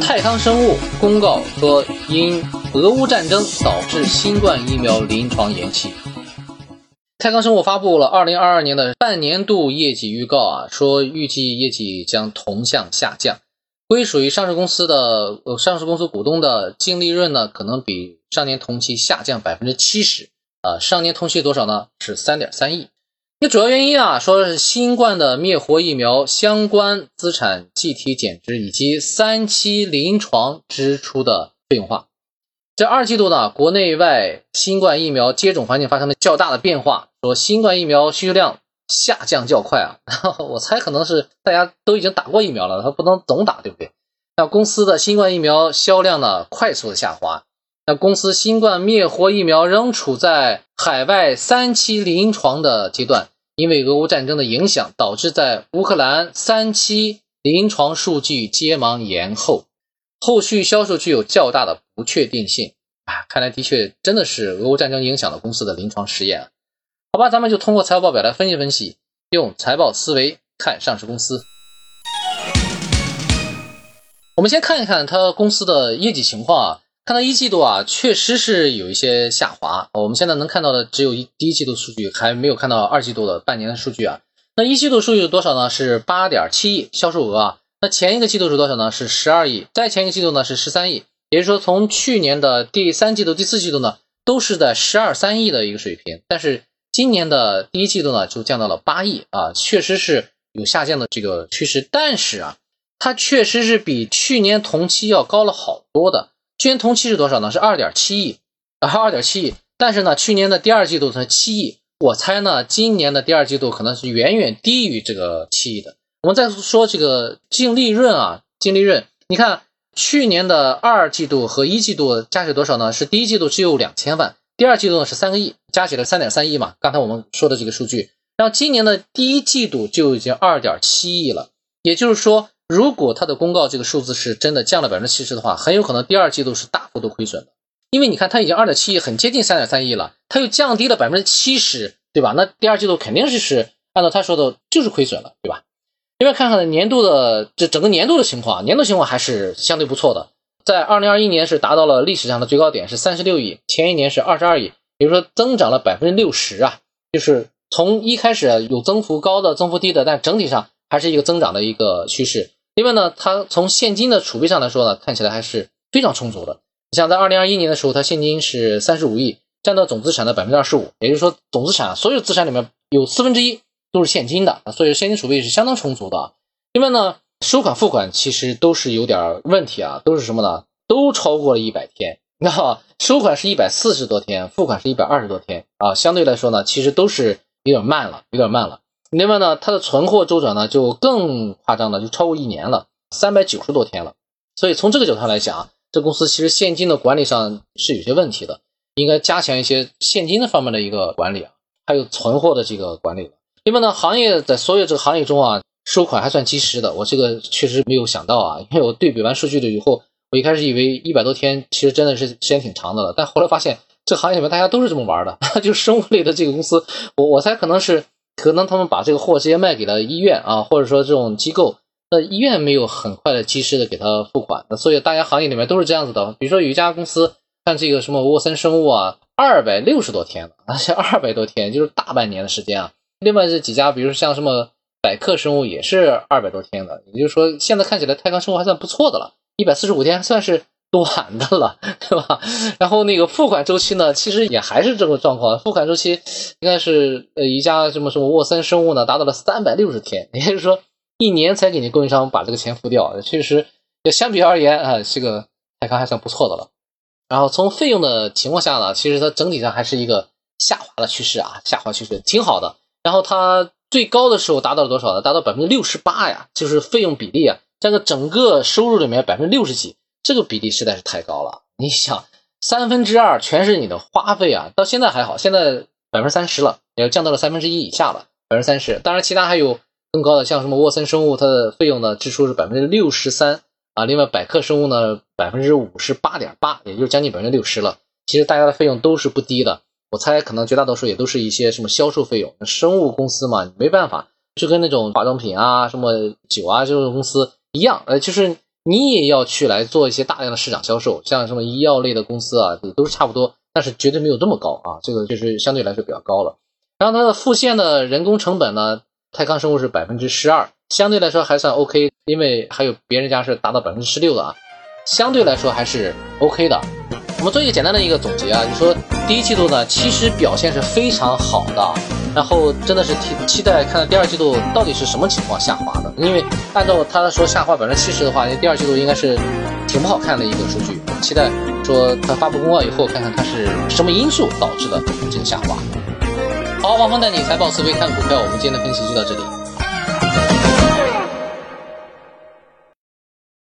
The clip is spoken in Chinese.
泰康生物公告说，因俄乌战争导致新冠疫苗临床延期。泰康生物发布了二零二二年的半年度业绩预告啊，说预计业绩将同向下降，归属于上市公司的呃上市公司股东的净利润呢，可能比上年同期下降百分之七十啊，上年同期多少呢？是三点三亿。那主要原因啊，说是新冠的灭活疫苗相关资产计提减值以及三期临床支出的费用化。这二季度呢，国内外新冠疫苗接种环境发生了较大的变化，说新冠疫苗需求量下降较快啊。我猜可能是大家都已经打过疫苗了，它不能总打，对不对？那公司的新冠疫苗销量呢，快速的下滑。那公司新冠灭活疫苗仍处在海外三期临床的阶段。因为俄乌战争的影响，导致在乌克兰三期临床数据接忙延后，后续销售具有较大的不确定性。啊，看来的确真的是俄乌战争影响了公司的临床实验。好吧，咱们就通过财务报表来分析分析，用财报思维看上市公司。我们先看一看它公司的业绩情况啊。看到一季度啊，确实是有一些下滑。我们现在能看到的只有一第一季度数据，还没有看到二季度的半年的数据啊。那一季度数据是多少呢？是八点七亿销售额啊。那前一个季度是多少呢？是十二亿。再前一个季度呢是十三亿。也就是说，从去年的第三季度、第四季度呢，都是在十二三亿的一个水平。但是今年的第一季度呢，就降到了八亿啊，确实是有下降的这个趋势。但是啊，它确实是比去年同期要高了好多的。去年同期是多少呢？是二点七亿啊，二点七亿。但是呢，去年的第二季度才七亿。我猜呢，今年的第二季度可能是远远低于这个七亿的。我们再说这个净利润啊，净利润，你看去年的二季度和一季度加起来多少呢？是第一季度只有两千万，第二季度呢是三个亿，加起来三点三亿嘛。刚才我们说的这个数据，然后今年的第一季度就已经二点七亿了，也就是说。如果它的公告这个数字是真的降了百分之七十的话，很有可能第二季度是大幅度亏损的。因为你看，它已经二点七亿，很接近三点三亿了，它又降低了百分之七十，对吧？那第二季度肯定是是按照他说的，就是亏损了，对吧？另外看看年度的这整个年度的情况，年度情况还是相对不错的，在二零二一年是达到了历史上的最高点，是三十六亿，前一年是二十二亿，也就是说增长了百分之六十啊，就是从一开始有增幅高的，增幅低的，但整体上还是一个增长的一个趋势。另外呢，它从现金的储备上来说呢，看起来还是非常充足的。你像在二零二一年的时候，它现金是三十五亿，占到总资产的百分之二十五，也就是说总资产所有资产里面有四分之一都是现金的，所以现金储备是相当充足的。另外呢，收款付款其实都是有点问题啊，都是什么呢？都超过了一百天，那收款是一百四十多天，付款是一百二十多天啊，相对来说呢，其实都是有点慢了，有点慢了。另外呢，它的存货周转呢就更夸张了，就超过一年了，三百九十多天了。所以从这个角度上来讲啊，这公司其实现金的管理上是有些问题的，应该加强一些现金的方面的一个管理啊，还有存货的这个管理。另外呢，行业在所有这个行业中啊，收款还算及时的，我这个确实没有想到啊，因为我对比完数据了以后，我一开始以为一百多天其实真的是时间挺长的了，但后来发现这行业里面大家都是这么玩的，就生物类的这个公司，我我猜可能是。可能他们把这个货直接卖给了医院啊，或者说这种机构，那医院没有很快的及时的给他付款，那所以大家行业里面都是这样子的。比如说有一家公司，像这个什么沃森生物啊，二百六十多天了，而且二百多天就是大半年的时间啊。另外这几家，比如说像什么百克生物也是二百多天的，也就是说现在看起来泰康生物还算不错的了，一百四十五天算是。短的了，对吧？然后那个付款周期呢，其实也还是这个状况。付款周期应该是呃一家什么什么沃森生物呢，达到了三百六十天，也就是说一年才给你供应商把这个钱付掉。确实，相比而言啊，这个泰康还算不错的了。然后从费用的情况下呢，其实它整体上还是一个下滑的趋势啊，下滑趋势挺好的。然后它最高的时候达到了多少呢？达到百分之六十八呀，就是费用比例啊，占个整个收入里面百分之六十几。这个比例实在是太高了，你想三分之二全是你的花费啊，到现在还好，现在百分之三十了，也降到了三分之一以下了，百分之三十。当然，其他还有更高的，像什么沃森生物，它的费用呢支出是百分之六十三啊，另外百克生物呢百分之五十八点八，也就是将近百分之六十了。其实大家的费用都是不低的，我猜可能绝大多数也都是一些什么销售费用。生物公司嘛，没办法，就跟那种化妆品啊、什么酒啊这种公司一样，呃，就是。你也要去来做一些大量的市场销售，像什么医药类的公司啊，也都是差不多，但是绝对没有这么高啊，这个就是相对来说比较高了。然后它的复线的人工成本呢，泰康生物是百分之十二，相对来说还算 OK，因为还有别人家是达到百分之十六的啊，相对来说还是 OK 的。我们做一个简单的一个总结啊，就说第一季度呢，其实表现是非常好的，然后真的是期期待看第二季度到底是什么情况下滑的，因为按照他说下滑百分之七十的话，那第二季度应该是挺不好看的一个数据，期待说他发布公告以后，看看他是什么因素导致的这个下滑。好，王峰带你财报思维看股票，我们今天的分析就到这里。